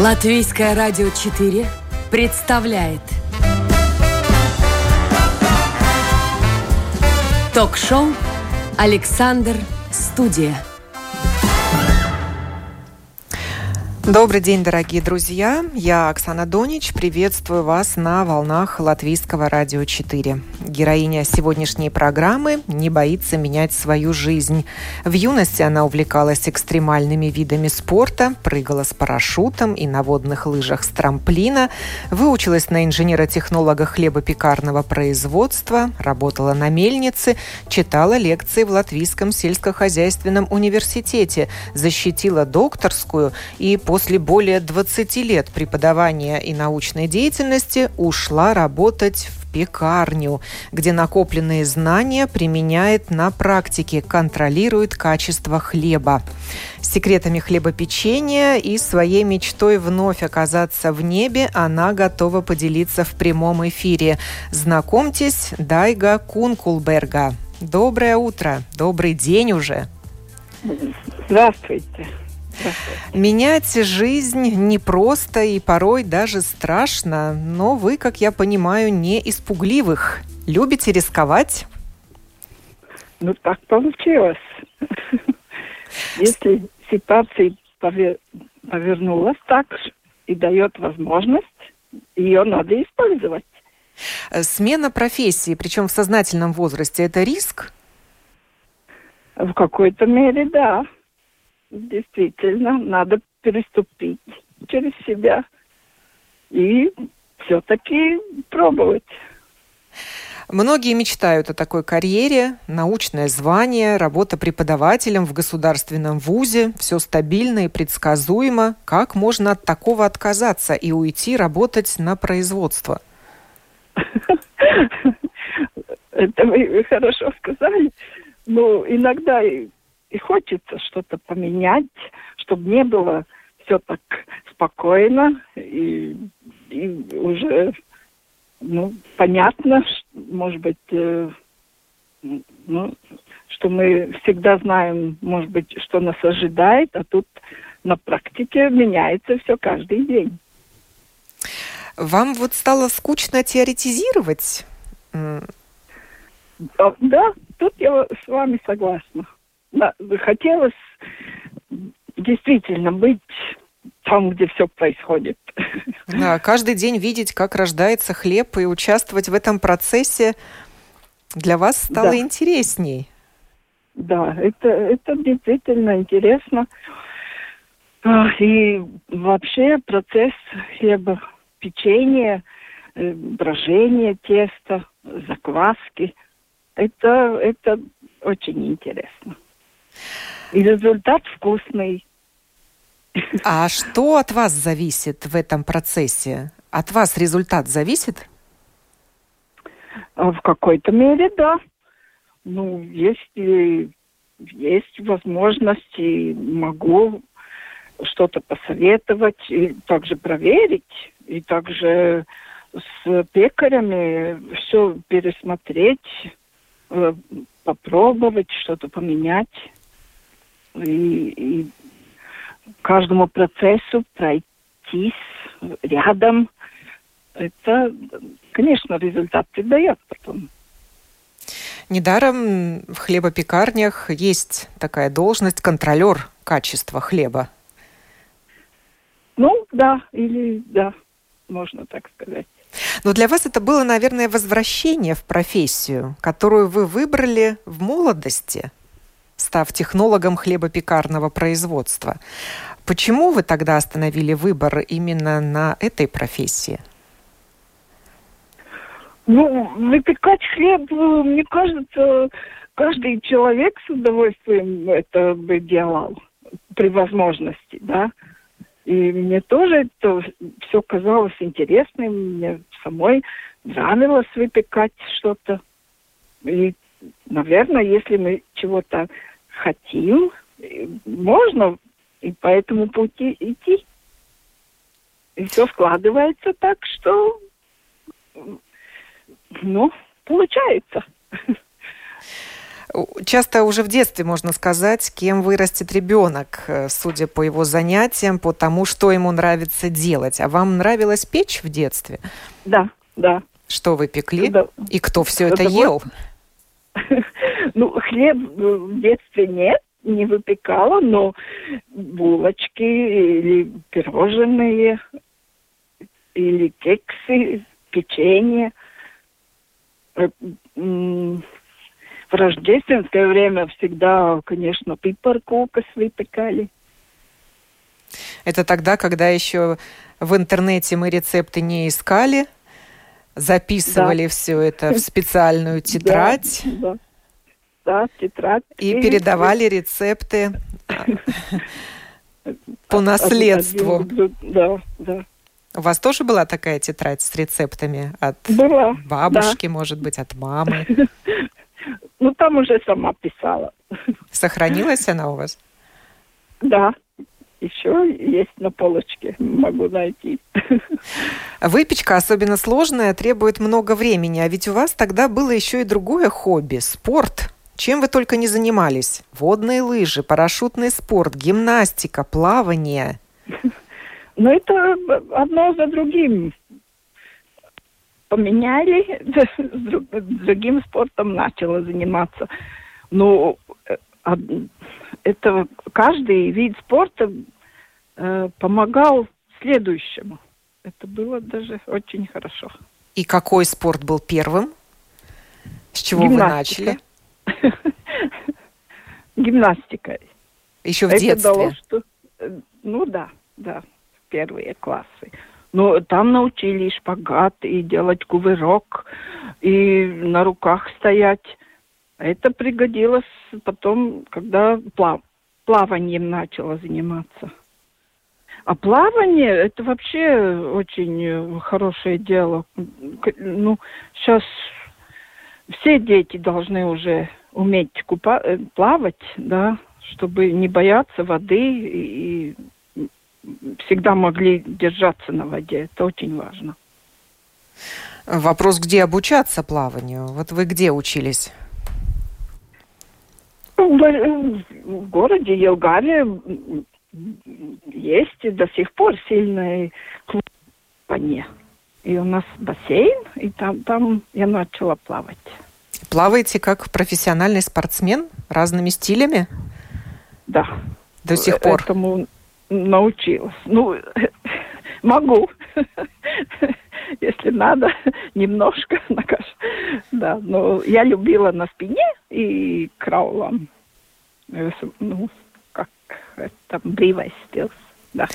Латвийское радио 4 представляет Ток-шоу «Александр Студия». Добрый день, дорогие друзья. Я Оксана Донич. Приветствую вас на волнах Латвийского радио 4. Героиня сегодняшней программы не боится менять свою жизнь. В юности она увлекалась экстремальными видами спорта, прыгала с парашютом и на водных лыжах с трамплина, выучилась на инженера-технолога хлебопекарного производства, работала на мельнице, читала лекции в Латвийском сельскохозяйственном университете, защитила докторскую и после более 20 лет преподавания и научной деятельности ушла работать в пекарню, где накопленные знания применяет на практике, контролирует качество хлеба. Секретами хлебопечения и своей мечтой вновь оказаться в небе она готова поделиться в прямом эфире. Знакомьтесь, Дайга Кункулберга. Доброе утро, добрый день уже. Здравствуйте. Менять жизнь непросто и порой даже страшно, но вы, как я понимаю, не испугливых. Любите рисковать? Ну, так получилось. Если ситуация повернулась так и дает возможность, ее надо использовать. Смена профессии, причем в сознательном возрасте, это риск? В какой-то мере, да действительно надо переступить через себя и все-таки пробовать. Многие мечтают о такой карьере, научное звание, работа преподавателем в государственном вузе, все стабильно и предсказуемо. Как можно от такого отказаться и уйти работать на производство? Это вы хорошо сказали. Ну, иногда и хочется что-то поменять, чтобы не было все так спокойно и, и уже ну, понятно, может быть, э, ну, что мы всегда знаем, может быть, что нас ожидает, а тут на практике меняется все каждый день. Вам вот стало скучно теоретизировать? Да, тут я с вами согласна хотелось действительно быть там, где все происходит. Да, каждый день видеть, как рождается хлеб и участвовать в этом процессе для вас стало да. интересней. Да, это, это действительно интересно. И вообще процесс хлебопечения, э, брожения теста, закваски, это, это очень интересно. И результат вкусный. А что от вас зависит в этом процессе? От вас результат зависит? А в какой-то мере, да. Ну, если есть возможности, могу что-то посоветовать и также проверить, и также с пекарями все пересмотреть, э, попробовать, что-то поменять и, и каждому процессу пройтись рядом. Это, конечно, результат дает потом. Недаром в хлебопекарнях есть такая должность контролер качества хлеба. Ну, да, или да, можно так сказать. Но для вас это было, наверное, возвращение в профессию, которую вы выбрали в молодости, став технологом хлебопекарного производства. Почему вы тогда остановили выбор именно на этой профессии? Ну, выпекать хлеб, мне кажется, каждый человек с удовольствием это бы делал при возможности, да. И мне тоже это все казалось интересным, мне самой нравилось выпекать что-то. И, наверное, если мы чего-то хотим, можно и по этому пути идти. И все складывается так, что, ну, получается. Часто уже в детстве можно сказать, кем вырастет ребенок, э, судя по его занятиям, по тому, что ему нравится делать. А вам нравилось печь в детстве? Да, да. Что вы пекли? Да. И кто все это ел? Ну, хлеб в детстве нет, не выпекала, но булочки или пирожные, или кексы, печенье. Э, в рождественское время всегда, конечно, пипаркукас выпекали. Это тогда, когда еще в интернете мы рецепты не искали, записывали да. все это в специальную тетрадь. Да, да. да тетрадь. И передавали рецепты по наследству. Да, да. У вас тоже была такая тетрадь с рецептами от была, бабушки, да. может быть, от мамы? Ну, там уже сама писала. Сохранилась она у вас? Да, еще есть на полочке, могу найти. Выпечка, особенно сложная, требует много времени, а ведь у вас тогда было еще и другое хобби – спорт. Чем вы только не занимались? Водные лыжи, парашютный спорт, гимнастика, плавание. Ну, это одно за другим. Поменяли, с другим спортом начала заниматься. Ну, это каждый вид спорта э, помогал следующему. Это было даже очень хорошо. И какой спорт был первым? С чего Гимнастика. вы начали? Гимнастика. Еще в детстве? Дало, что... Э, ну да, да первые классы. Но там научили шпагат, и делать кувырок, и на руках стоять. Это пригодилось потом, когда плав... плаванием начала заниматься. А плавание это вообще очень хорошее дело. Ну, сейчас все дети должны уже уметь купа... Э, плавать, да, чтобы не бояться воды и всегда могли держаться на воде. Это очень важно. Вопрос, где обучаться плаванию? Вот вы где учились? В городе Елгаве есть до сих пор сильное плавание. И у нас бассейн, и там, там я начала плавать. Плаваете как профессиональный спортсмен разными стилями? Да. До сих пор? Этому научилась. Ну, могу. Если надо, немножко накажу. Да, но я любила на спине и краулом. Ну, как это, бривайс да.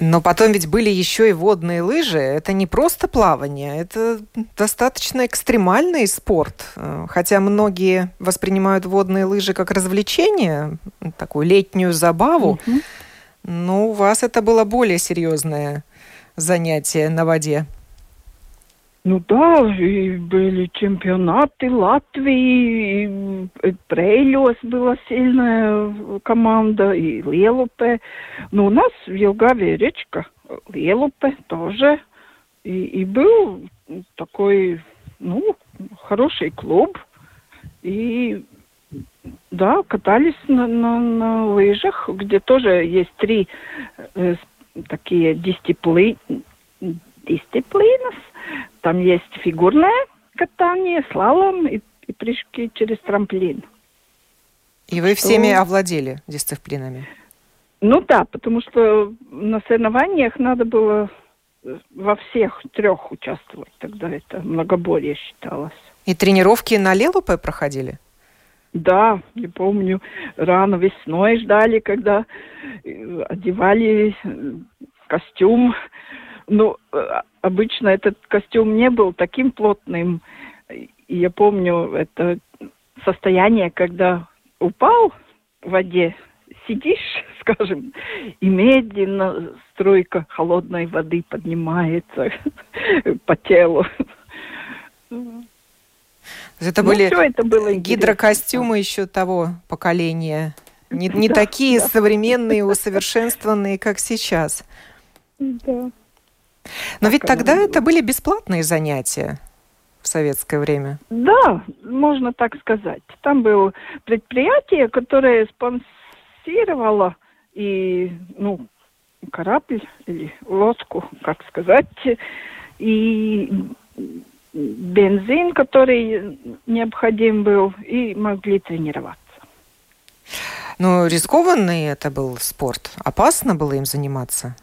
Но потом ведь были еще и водные лыжи. Это не просто плавание, это достаточно экстремальный спорт. Хотя многие воспринимают водные лыжи как развлечение, такую летнюю забаву. Угу. Ну, у вас это было более серьезное занятие на воде. Ну да, и были чемпионаты Латвии, и Прейлёс была сильная команда, и Лелупе. Но у нас в Елгаве речка Лелупе тоже. И, и был такой, ну, хороший клуб. И да, катались на, на, на лыжах, где тоже есть три э, такие дисциплины. дисциплины. Там есть фигурное катание, слалом и, и прыжки через трамплин. И вы что... всеми овладели дисциплинами? Ну да, потому что на соревнованиях надо было э, во всех трех участвовать. Тогда это многоборье считалось. И тренировки на Лелупе проходили? Да, я помню, рано весной ждали, когда э, одевали э, костюм. Ну, э, обычно этот костюм не был таким плотным. И я помню это состояние, когда упал в воде, сидишь, скажем, и медленно струйка холодной воды поднимается по телу. Это ну, были это было гидрокостюмы еще того поколения. Не, не да, такие да. современные, усовершенствованные, как сейчас. Да. Но ведь тогда это были бесплатные занятия. в советское время? Да, можно так сказать. Там было предприятие, которое спонсировало и, ну, корабль или лодку, как сказать, и бензин, который необходим был, и могли тренироваться. Но рискованный это был спорт. Опасно было им заниматься?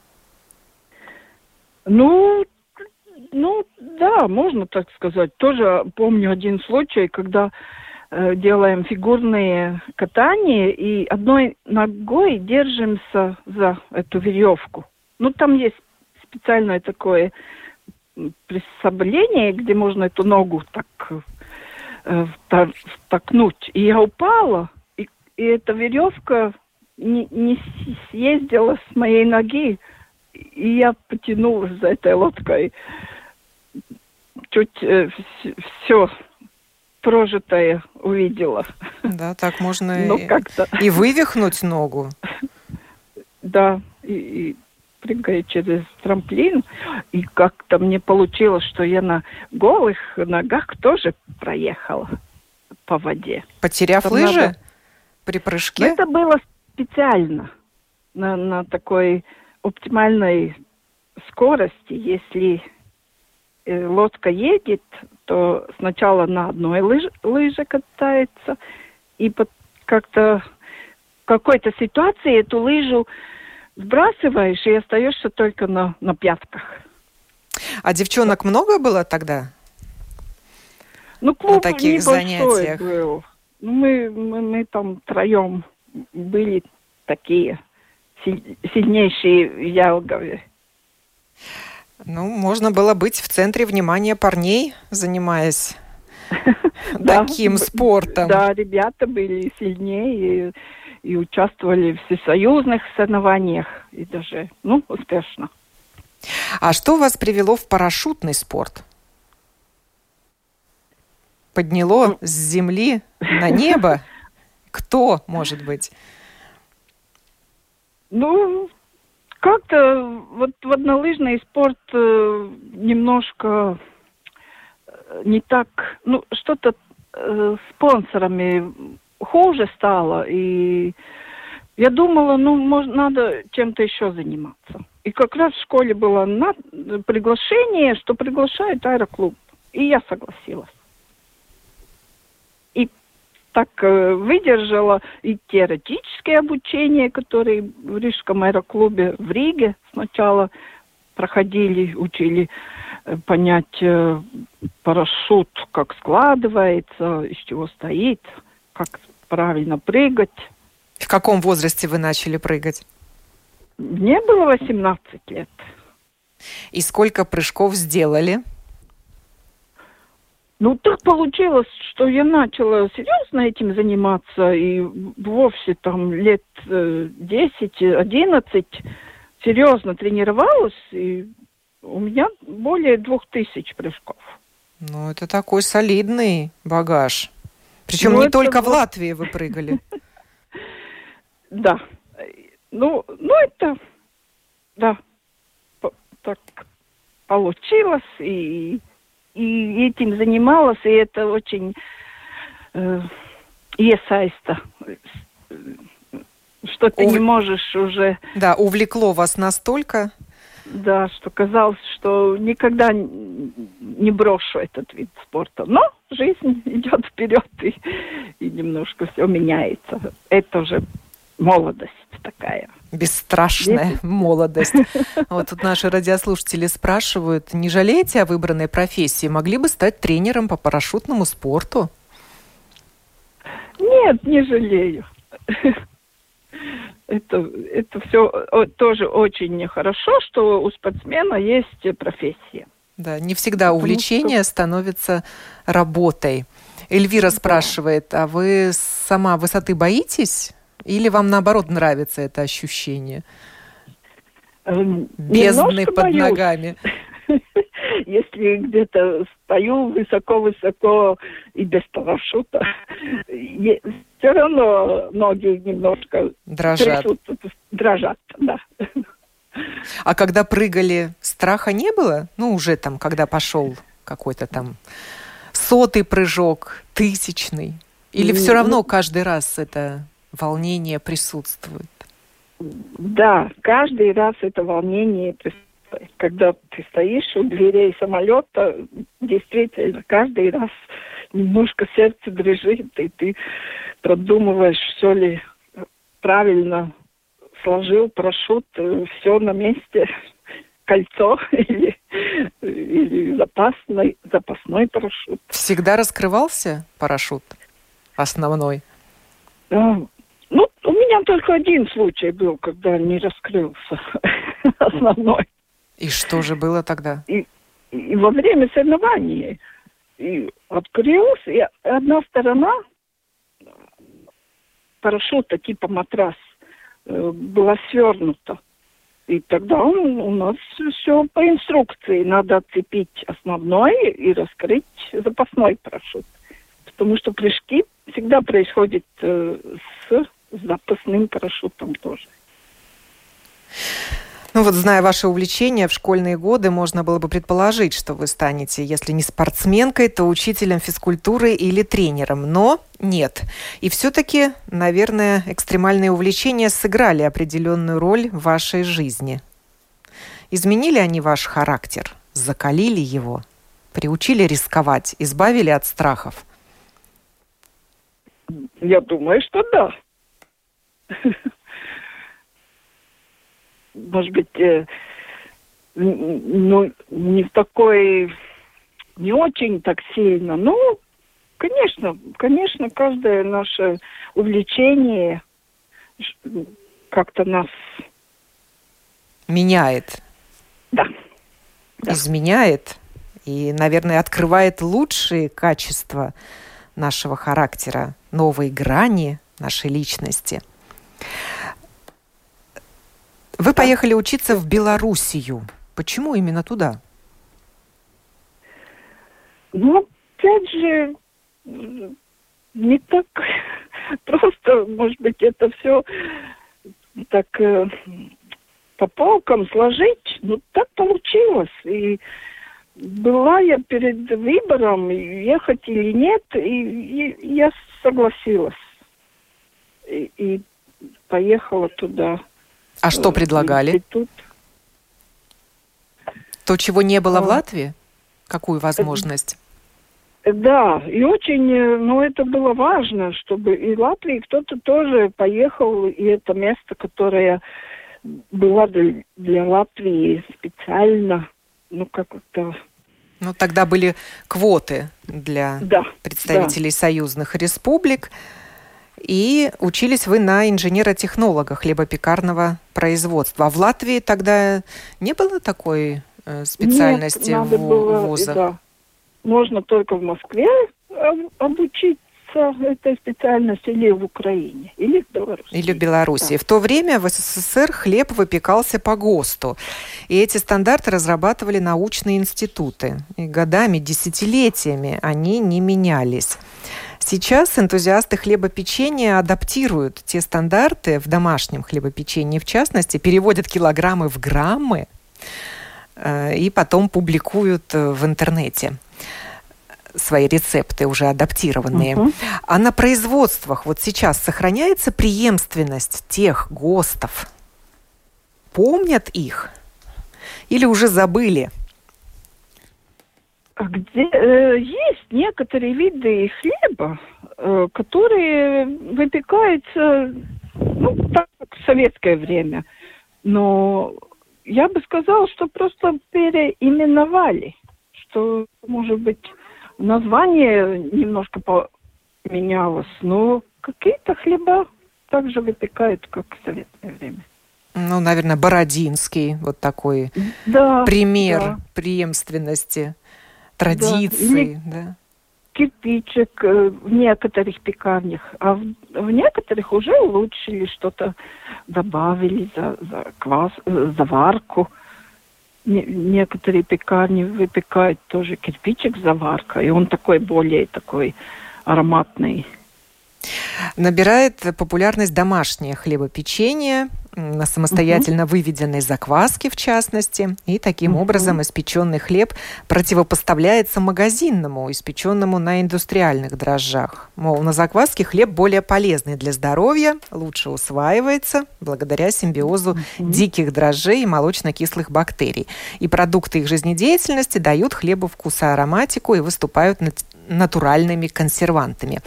Ну, ну, да, можно так сказать. Тоже помню один случай, когда э, делаем фигурные катания и одной ногой держимся за эту веревку. Ну, там есть специальное такое приспособление, где можно эту ногу так э, втокнуть. И я упала, и, и эта веревка не, не съездила с моей ноги, и я потянулась за этой лодкой. Чуть э, все прожитое увидела. Да, так можно ну, и, и вывихнуть ногу. Да, и, и прыгая через трамплин. И как-то мне получилось, что я на голых ногах тоже проехала по воде. Потеряв Там лыжи надо... при прыжке? Это было специально на, на такой оптимальной скорости. Если э, лодка едет, то сначала на одной лыж, лыже катается, и как-то в какой-то ситуации эту лыжу сбрасываешь и остаешься только на, на пятках. А девчонок много было тогда? Ну, клуб на таких занятиях. был. Ну, мы, мы, мы там троем были такие сильнейшие в Ялгове. Ну, можно было быть в центре внимания парней, занимаясь таким спортом. Да, ребята были сильнее и участвовали в всесоюзных соревнованиях и даже, ну, успешно. А что вас привело в парашютный спорт? Подняло ну. с земли на небо? Кто, может быть? Ну, как-то вот воднолыжный спорт э, немножко э, не так, ну, что-то э, спонсорами хуже стало, и я думала, ну, может, надо чем-то еще заниматься. И как раз в школе было на... приглашение, что приглашает аэроклуб. И я согласилась. Так э, выдержала и теоретическое обучение, которое в Рижском аэроклубе в Риге сначала проходили, учили э, понять э, парашют, как складывается, из чего стоит, как правильно прыгать. В каком возрасте вы начали прыгать? Мне было 18 лет. И сколько прыжков сделали? Ну, так получилось, что я начала серьезно этим заниматься, и вовсе там лет 10-11 э, серьезно тренировалась, и у меня более двух тысяч прыжков. Ну, это такой солидный багаж. Причем ну, не только вот... в Латвии вы прыгали. Да. Ну, ну это, да, так получилось, и, и этим занималась, и это очень э, iesaista, что ты Ув... не можешь уже... Да, увлекло вас настолько, да, что казалось, что никогда не брошу этот вид спорта. Но жизнь идет вперед, и, и немножко все меняется. Это уже молодость такая. Бесстрашная Дети. молодость. Вот тут наши радиослушатели спрашивают, не жалеете о выбранной профессии? Могли бы стать тренером по парашютному спорту? Нет, не жалею это, это все тоже очень хорошо, что у спортсмена есть профессия. Да, не всегда увлечение что... становится работой. Эльвира да. спрашивает, а вы сама высоты боитесь? Или вам наоборот нравится это ощущение? Эм, Бездны под боюсь. ногами. Если где-то стою высоко-высоко и без парашюта, все равно ноги немножко дрожат. Трясут, дрожат, да. А когда прыгали, страха не было? Ну, уже там, когда пошел какой-то там Сотый прыжок, тысячный? Или все равно каждый раз это волнение присутствует? Да, каждый раз это волнение присутствует. Когда ты стоишь у дверей самолета, действительно, каждый раз немножко сердце дрожит, и ты продумываешь, все ли правильно сложил парашют, э, все на месте, кольцо или, или запасный, запасной парашют. Всегда раскрывался парашют основной? У меня только один случай был, когда не раскрылся основной. И что же было тогда? И, и во время соревнований и открылся, и одна сторона парашюта типа матрас э, была свернута. И тогда он, у нас все по инструкции. Надо отцепить основной и раскрыть запасной парашют. Потому что прыжки всегда происходят э, с запасным парашютом тоже. Ну вот, зная ваше увлечение в школьные годы, можно было бы предположить, что вы станете, если не спортсменкой, то учителем физкультуры или тренером. Но нет. И все-таки, наверное, экстремальные увлечения сыграли определенную роль в вашей жизни. Изменили они ваш характер? Закалили его? Приучили рисковать? Избавили от страхов? Я думаю, что да может быть, э, ну, не в такой, не очень так сильно. Ну, конечно, конечно, каждое наше увлечение как-то нас... Меняет. Да. да. Изменяет и, наверное, открывает лучшие качества нашего характера, новые грани нашей личности. Вы поехали учиться в Белоруссию. Почему именно туда? Ну, опять же, не так просто, может быть, это все так э, по полкам сложить. Ну, так получилось. И была я перед выбором, ехать или нет, и, и я согласилась. И, и поехала туда. А что предлагали? Институт. То, чего не было а. в Латвии? Какую возможность? Да, и очень, э, ну, это было важно, чтобы и Латвии кто-то тоже поехал, и это место, которое было для, для Латвии специально, ну, как-то... Ну, тогда были квоты для да, представителей да. союзных республик. И учились вы на инженера-технолога хлебопекарного производства. А в Латвии тогда не было такой э, специальности Нет, надо в было, вузах? Да. Можно только в Москве обучиться этой специальности или в Украине, или в Беларуси. Или в Беларуси. Да. В то время в СССР хлеб выпекался по ГОСТу. И эти стандарты разрабатывали научные институты. И годами, десятилетиями они не менялись. Сейчас энтузиасты хлебопечения адаптируют те стандарты в домашнем хлебопечении, в частности, переводят килограммы в граммы э, и потом публикуют э, в интернете свои рецепты уже адаптированные. Uh-huh. А на производствах вот сейчас сохраняется преемственность тех ГОСТов? Помнят их? Или уже забыли? Где э, есть некоторые виды хлеба, э, которые выпекаются, ну, так, в советское время. Но я бы сказала, что просто переименовали, что, может быть, название немножко поменялось, но какие-то хлеба также выпекают, как в советское время. Ну, наверное, Бородинский, вот такой да, пример да. преемственности традиции, да. да. Кирпичик э, в некоторых пекарнях, а в, в некоторых уже улучшили что-то, добавили за, за квас, э, заварку. Не, некоторые пекарни выпекают тоже кирпичик заварка, и он такой более такой ароматный. Набирает популярность домашнее хлебопечение, самостоятельно угу. выведенной закваске, в частности. И таким угу. образом испеченный хлеб противопоставляется магазинному, испеченному на индустриальных дрожжах. Мол, на закваске хлеб более полезный для здоровья, лучше усваивается благодаря симбиозу угу. диких дрожжей и молочно-кислых бактерий. И продукты их жизнедеятельности дают хлебу вкус и ароматику и выступают натуральными консервантами.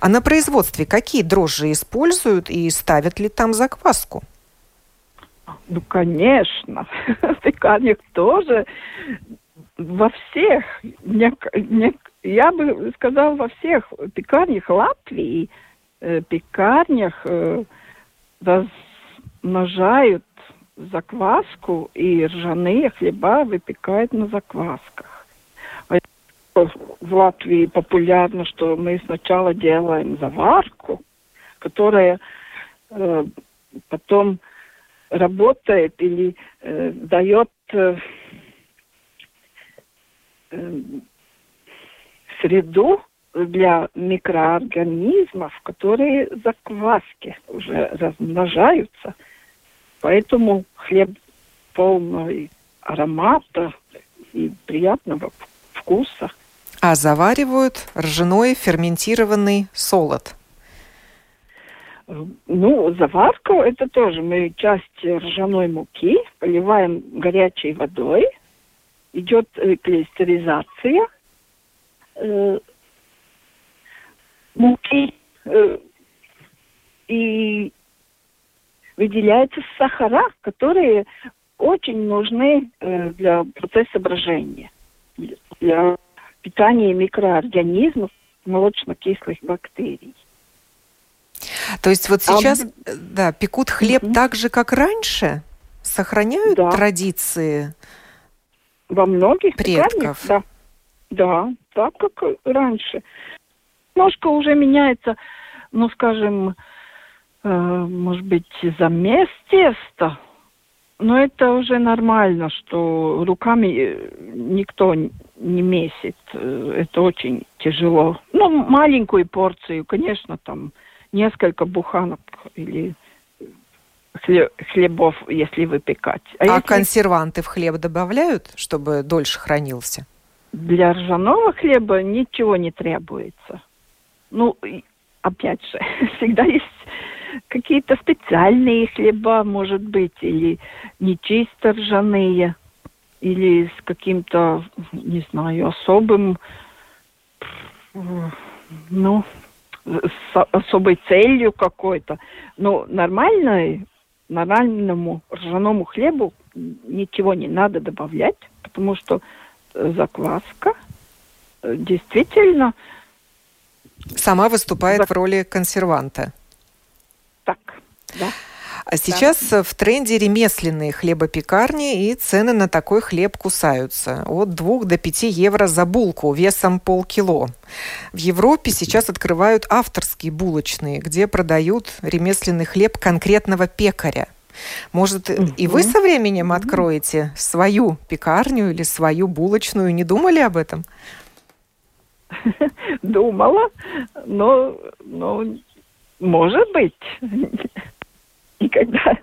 А на производстве какие дрожжи используют и ставят ли там закваску? Ну, конечно. Пекарнях тоже. Во всех, не, не, я бы сказал, во всех пекарнях Латвии, э, пекарнях э, размножают закваску, и ржаные хлеба выпекают на заквасках. В Латвии популярно, что мы сначала делаем заварку, которая э, потом работает или э, дает э, э, среду для микроорганизмов, которые закваски уже размножаются. Поэтому хлеб полный аромата и приятного вкуса. А заваривают ржаной ферментированный солод – ну, заварку это тоже. Мы часть ржаной муки поливаем горячей водой, идет клейстеризация. Э, муки э, и выделяются сахара, которые очень нужны э, для процесса брожения, для питания микроорганизмов, молочно-кислых бактерий. То есть вот а сейчас, а... да, пекут хлеб угу. так же, как раньше? Сохраняют да. традиции Во многих предков? Да. да, так как раньше. Немножко уже меняется, ну, скажем, э, может быть, замес теста, но это уже нормально, что руками э, никто не месит. Э, это очень тяжело. Ну, маленькую порцию, конечно, там несколько буханок или хлебов, если выпекать. А, а если... консерванты в хлеб добавляют, чтобы дольше хранился? Для ржаного хлеба ничего не требуется. Ну, опять же, всегда есть какие-то специальные хлеба, может быть, или не чисто ржаные, или с каким-то, не знаю, особым, ну, с особой целью какой-то. Но нормальной, нормальному ржаному хлебу ничего не надо добавлять, потому что э, закваска э, действительно... Сама выступает Зак... в роли консерванта. Так, да. А сейчас да. в тренде ремесленные хлебопекарни, и цены на такой хлеб кусаются. От 2 до 5 евро за булку весом полкило. В Европе сейчас открывают авторские булочные, где продают ремесленный хлеб конкретного пекаря. Может, mm и вы со временем откроете свою пекарню или свою булочную? Не думали об этом? Думала, но, но может быть никогда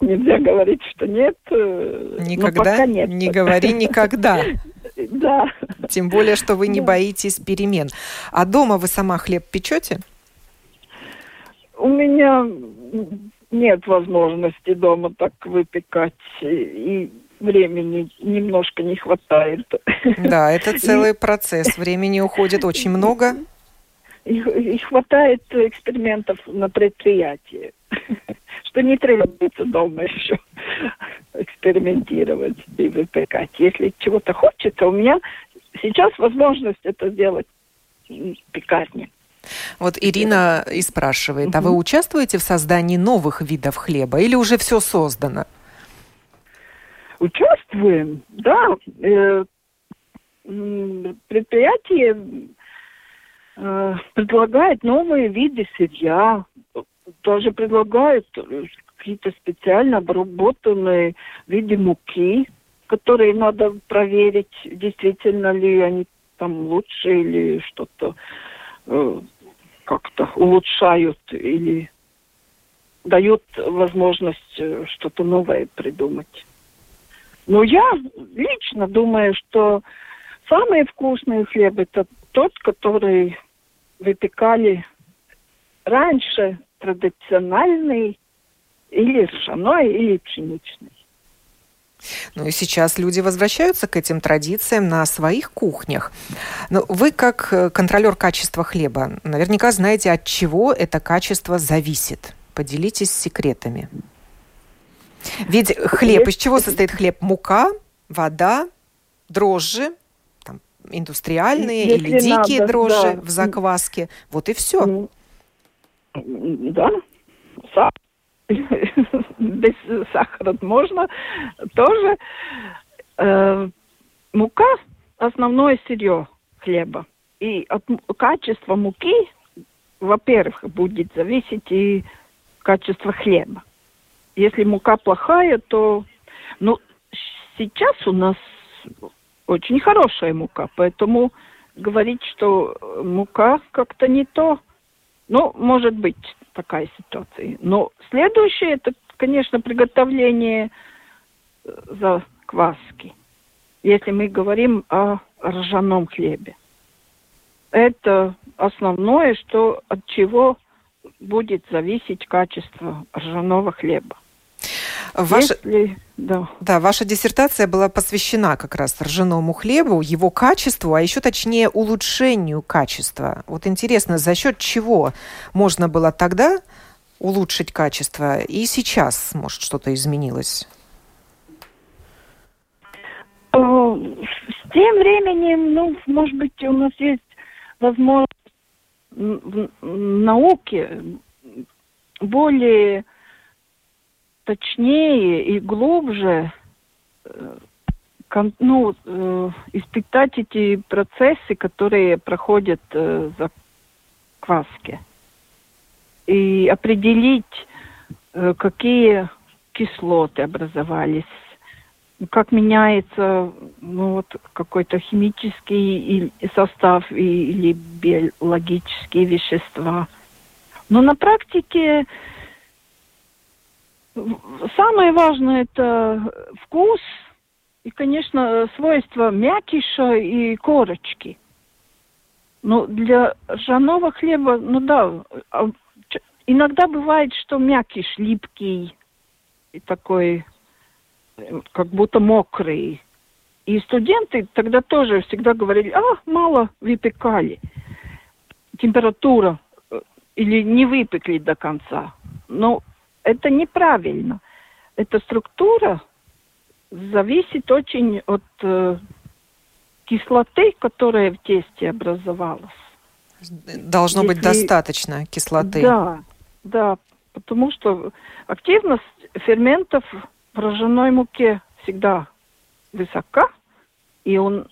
нельзя говорить, что нет. Э, никогда? нет. Не говори никогда. Да. Тем более, что вы не боитесь перемен. А дома вы сама хлеб печете? У меня нет возможности дома так выпекать. И времени немножко не хватает. Да, это целый процесс. Времени уходит очень много. И, и хватает экспериментов на предприятии что не требуется дома еще экспериментировать и выпекать. Если чего-то хочется, у меня сейчас возможность это сделать в пекарне. Вот Ирина и спрашивает, угу. а вы участвуете в создании новых видов хлеба или уже все создано? Участвуем, да. Э, предприятие э, предлагает новые виды сырья, тоже предлагают какие-то специально обработанные виды муки, которые надо проверить, действительно ли они там лучше или что-то э, как-то улучшают или дают возможность э, что-то новое придумать. Но я лично думаю, что самый вкусный хлеб это тот, который выпекали раньше традициональный или ржаной, или пшеничный. Ну и сейчас люди возвращаются к этим традициям на своих кухнях. Но вы, как э, контролер качества хлеба, наверняка знаете, от чего это качество зависит. Поделитесь секретами. Ведь хлеб, из чего состоит хлеб? Мука, вода, дрожжи, там, индустриальные Если или дикие надо, дрожжи да. в закваске. Вот и все. Да, без сахара можно тоже. Э, мука – основное сырье хлеба. И от качества муки, во-первых, будет зависеть и качество хлеба. Если мука плохая, то... Ну, сейчас у нас очень хорошая мука, поэтому говорить, что мука как-то не то, ну, может быть такая ситуация. Но следующее, это, конечно, приготовление э, закваски. Если мы говорим о ржаном хлебе. Это основное, что от чего будет зависеть качество ржаного хлеба. Ваша, Если, да. да, ваша диссертация была посвящена как раз ржаному хлебу, его качеству, а еще точнее улучшению качества. Вот интересно, за счет чего можно было тогда улучшить качество, и сейчас, может, что-то изменилось? Э, с тем временем, ну, может быть, у нас есть возможность в науке более точнее и глубже э, ну, э, испытать эти процессы, которые проходят э, за кваски. И определить, какие кислоты образовались, как меняется ну, вот, какой-то химический состав или биологические вещества. Но на практике Самое важное это вкус и, конечно, свойства мякиша и корочки. Но для ржаного хлеба, ну да, а иногда бывает, что мякиш липкий и такой, как будто мокрый. И студенты тогда тоже всегда говорили, а, мало выпекали. Температура э, или не выпекли до конца. Но это неправильно. Эта структура зависит очень от э, кислоты, которая в тесте образовалась. Должно Если... быть достаточно кислоты. Да, да, потому что активность ферментов в ржаной муке всегда высока, и, он,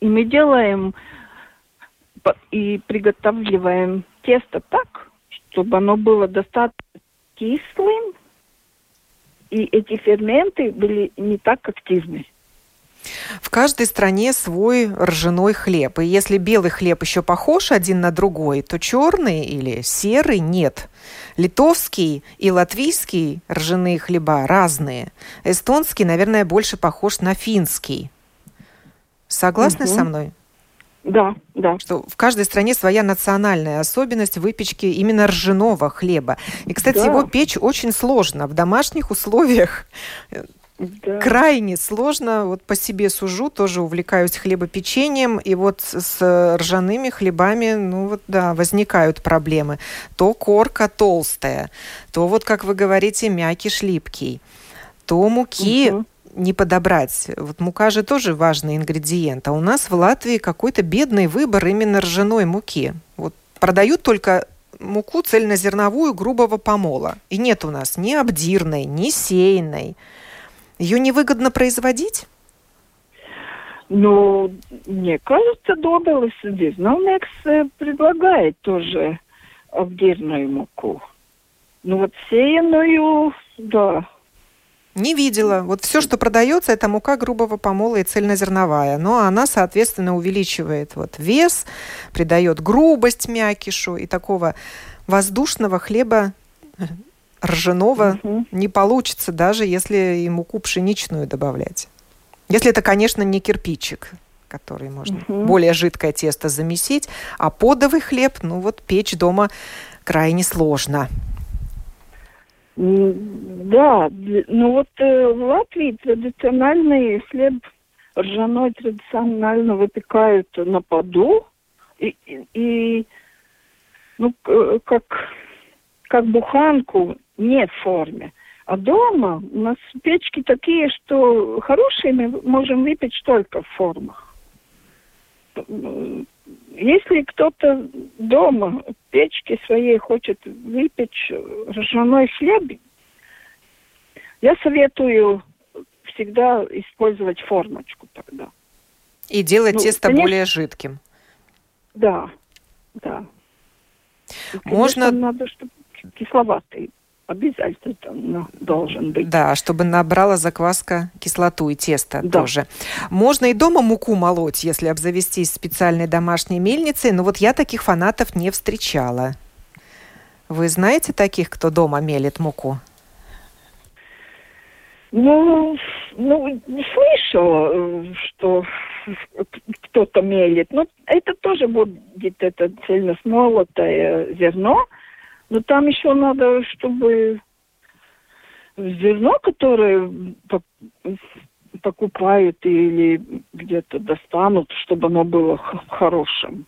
и мы делаем и приготавливаем тесто так, чтобы оно было достаточно кислым, и эти ферменты были не так активны. В каждой стране свой ржаной хлеб. И если белый хлеб еще похож один на другой, то черный или серый нет. Литовский и латвийский ржаные хлеба разные. Эстонский, наверное, больше похож на финский. Согласны угу. со мной? Да, да. Что в каждой стране своя национальная особенность выпечки именно ржаного хлеба. И, кстати, да. его печь очень сложно. В домашних условиях да. крайне сложно. Вот по себе сужу, тоже увлекаюсь хлебопечением. И вот с ржаными хлебами, ну вот да, возникают проблемы. То корка толстая, то вот, как вы говорите, мякиш липкий, то муки угу не подобрать. Вот мука же тоже важный ингредиент. А у нас в Латвии какой-то бедный выбор именно ржаной муки. Вот продают только муку цельнозерновую грубого помола. И нет у нас ни обдирной, ни сейной. Ее невыгодно производить? Ну, мне кажется, Добелес Дизновнекс предлагает тоже обдирную муку. Ну вот сеянную, да, Не видела. Вот все, что продается, это мука грубого помола и цельнозерновая. Но она, соответственно, увеличивает вот вес, придает грубость мякишу и такого воздушного хлеба ржаного угу. не получится, даже если и муку пшеничную добавлять. Если это, конечно, не кирпичик, который можно угу. более жидкое тесто замесить, а подовый хлеб, ну вот печь дома крайне сложно. Да, ну вот э, в Латвии традициональный хлеб ржаной традиционально выпекают на поду и, и, и ну как как буханку не в форме. А дома у нас печки такие, что хорошие мы можем выпечь только в формах. Если кто-то дома печки своей хочет выпечь ржаной хлеб, я советую всегда использовать формочку тогда. И делать ну, тесто конечно, более жидким. Да, да. И, конечно, Можно... надо, чтобы кисловатый обязательно должен быть. Да, чтобы набрала закваска кислоту и тесто да. тоже. Можно и дома муку молоть, если обзавестись специальной домашней мельницей, но вот я таких фанатов не встречала. Вы знаете таких, кто дома мелит муку? Ну, ну, слышала, что кто-то мелит. Но это тоже будет это цельносмолотое зерно, но там еще надо, чтобы зерно, которое покупают или где-то достанут, чтобы оно было хорошим.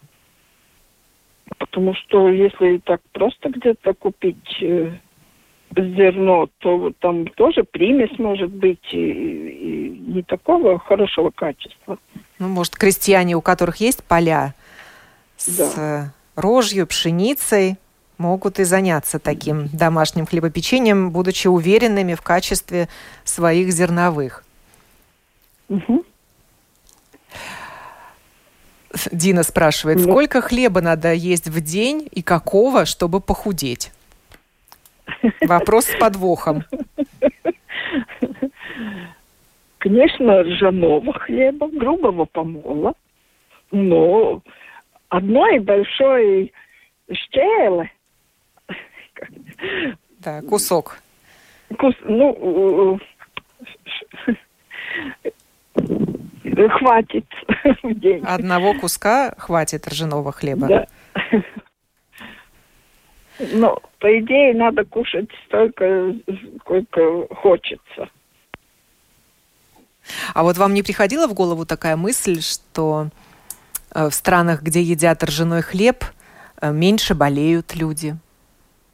Потому что если так просто где-то купить э, зерно, то там тоже примесь может быть и, и не такого хорошего качества. Ну, может, крестьяне, у которых есть поля с да. рожью, пшеницей, могут и заняться таким домашним хлебопечением, будучи уверенными в качестве своих зерновых. Угу. Дина спрашивает, сколько хлеба надо есть в день и какого, чтобы похудеть? Вопрос с подвохом. Конечно, ржаного хлеба, грубого помола, но одной большой щелы да, кусок. Кус, ну, хватит в день. Одного куска хватит ржаного хлеба? Да. Ну, по идее, надо кушать столько, сколько хочется. А вот вам не приходила в голову такая мысль, что э, в странах, где едят ржаной хлеб, э, меньше болеют люди?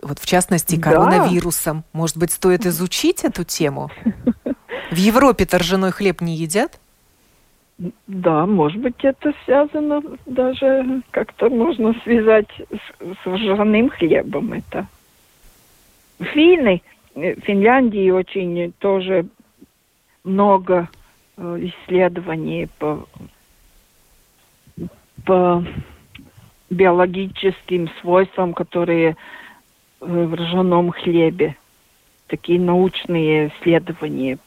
Вот в частности коронавирусом. Да. Может быть, стоит изучить эту тему? В Европе ржаной хлеб не едят? Да, может быть, это связано даже как-то можно связать с, с ржаным хлебом это. Финны, э, Финляндии очень тоже много э, исследований по, по биологическим свойствам, которые в ржаном хлебе. Такие научные исследования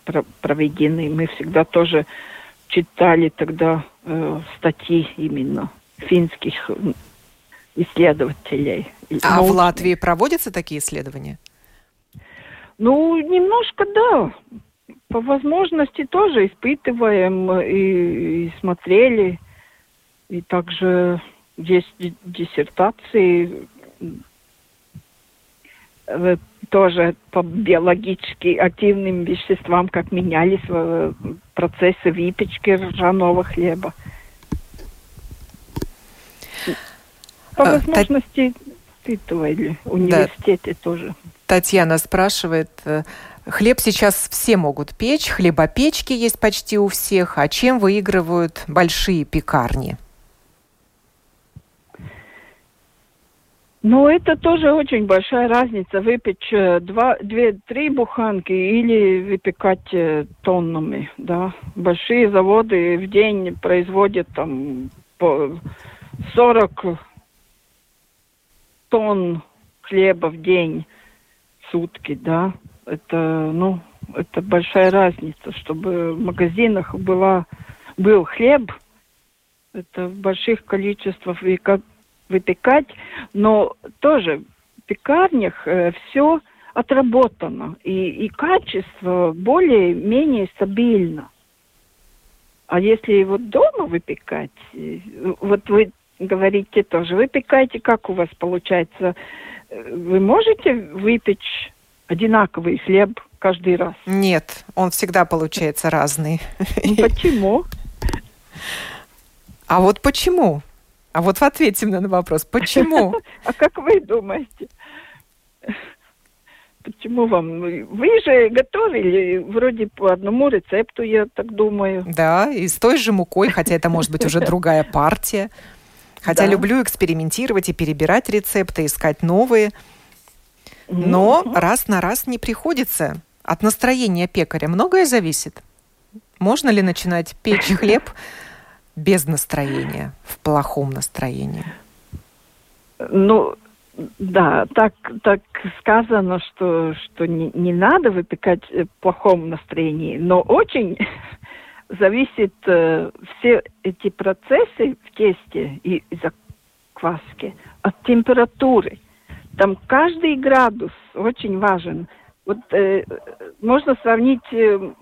проведены. Мы всегда тоже читали тогда э, статьи именно финских исследователей. А научных. в Латвии проводятся такие исследования? Ну, немножко да. По возможности тоже испытываем и, и смотрели. И также есть диссертации Э, тоже по биологически активным веществам, как менялись э, процессы выпечки ржаного хлеба. По а, возможности испытывали в университете да. тоже. Татьяна спрашивает, э, хлеб сейчас все могут печь, хлебопечки есть почти у всех, а чем выигрывают большие пекарни? Ну, это тоже очень большая разница, выпечь э, два, две, три буханки или выпекать э, тоннами, да. Большие заводы в день производят там по 40 тонн хлеба в день, в сутки, да. Это, ну, Это большая разница, чтобы в магазинах была, был хлеб, это в больших количествах выпекать, но тоже в пекарнях э, все отработано, и, и качество более-менее стабильно. А если вот дома выпекать, э, вот вы говорите тоже, выпекайте, как у вас получается? Э, вы можете выпечь одинаковый хлеб каждый раз? Нет, он всегда получается разный. Ну, почему? А вот почему? А вот ответьте мне на вопрос, почему? А как вы думаете? Почему вам? Вы же готовили вроде по одному рецепту, я так думаю. Да, и с той же мукой, хотя это может быть уже другая партия. Хотя да. люблю экспериментировать и перебирать рецепты, искать новые. Но mm-hmm. раз на раз не приходится. От настроения пекаря многое зависит. Можно ли начинать печь хлеб без настроения, в плохом настроении? Ну, да, так, так сказано, что, что не, не надо выпекать в плохом настроении, но очень зависит э, все эти процессы в тесте и закваске от температуры. Там каждый градус очень важен. Вот э, можно сравнить, э,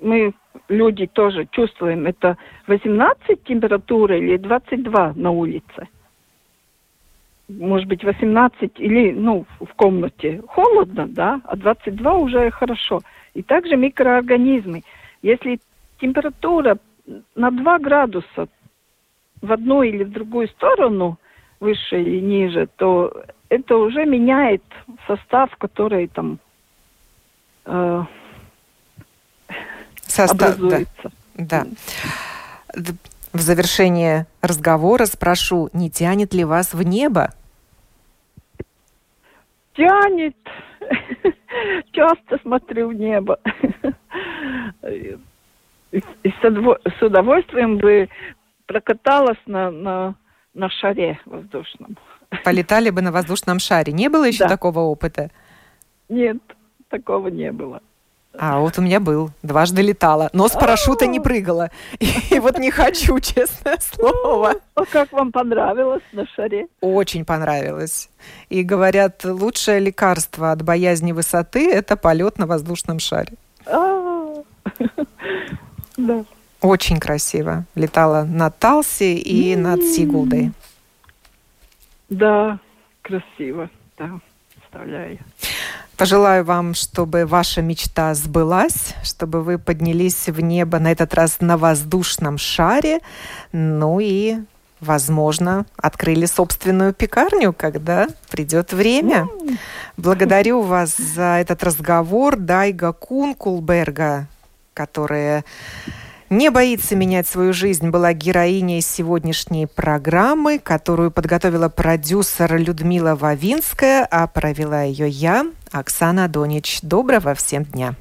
мы люди тоже чувствуем, это 18 температура или 22 на улице может быть, 18 или, ну, в комнате холодно, да, а 22 уже хорошо. И также микроорганизмы. Если температура на 2 градуса в одну или в другую сторону, выше или ниже, то это уже меняет состав, который там э, состав, образуется. Да. да. В завершение разговора спрошу, не тянет ли вас в небо? тянет. Часто смотрю в небо. И с удовольствием бы прокаталась на, на, на шаре воздушном. Полетали бы на воздушном шаре. Не было еще да. такого опыта? Нет, такого не было. А вот у меня был. Дважды летала. Но с парашюта не прыгала. И вот не хочу, честное слово. А как вам понравилось на шаре? Очень понравилось. И говорят, лучшее лекарство от боязни высоты – это полет на воздушном шаре. Да. Очень красиво. Летала над Талси и над Сигулдой. Да, красиво. Да, представляю. Пожелаю вам, чтобы ваша мечта сбылась, чтобы вы поднялись в небо на этот раз на воздушном шаре, ну и, возможно, открыли собственную пекарню, когда придет время. Благодарю вас за этот разговор, Дайга Кункулберга, которая не боится менять свою жизнь, была героиней сегодняшней программы, которую подготовила продюсер Людмила Вавинская, а провела ее я, Оксана Донич. Доброго всем дня!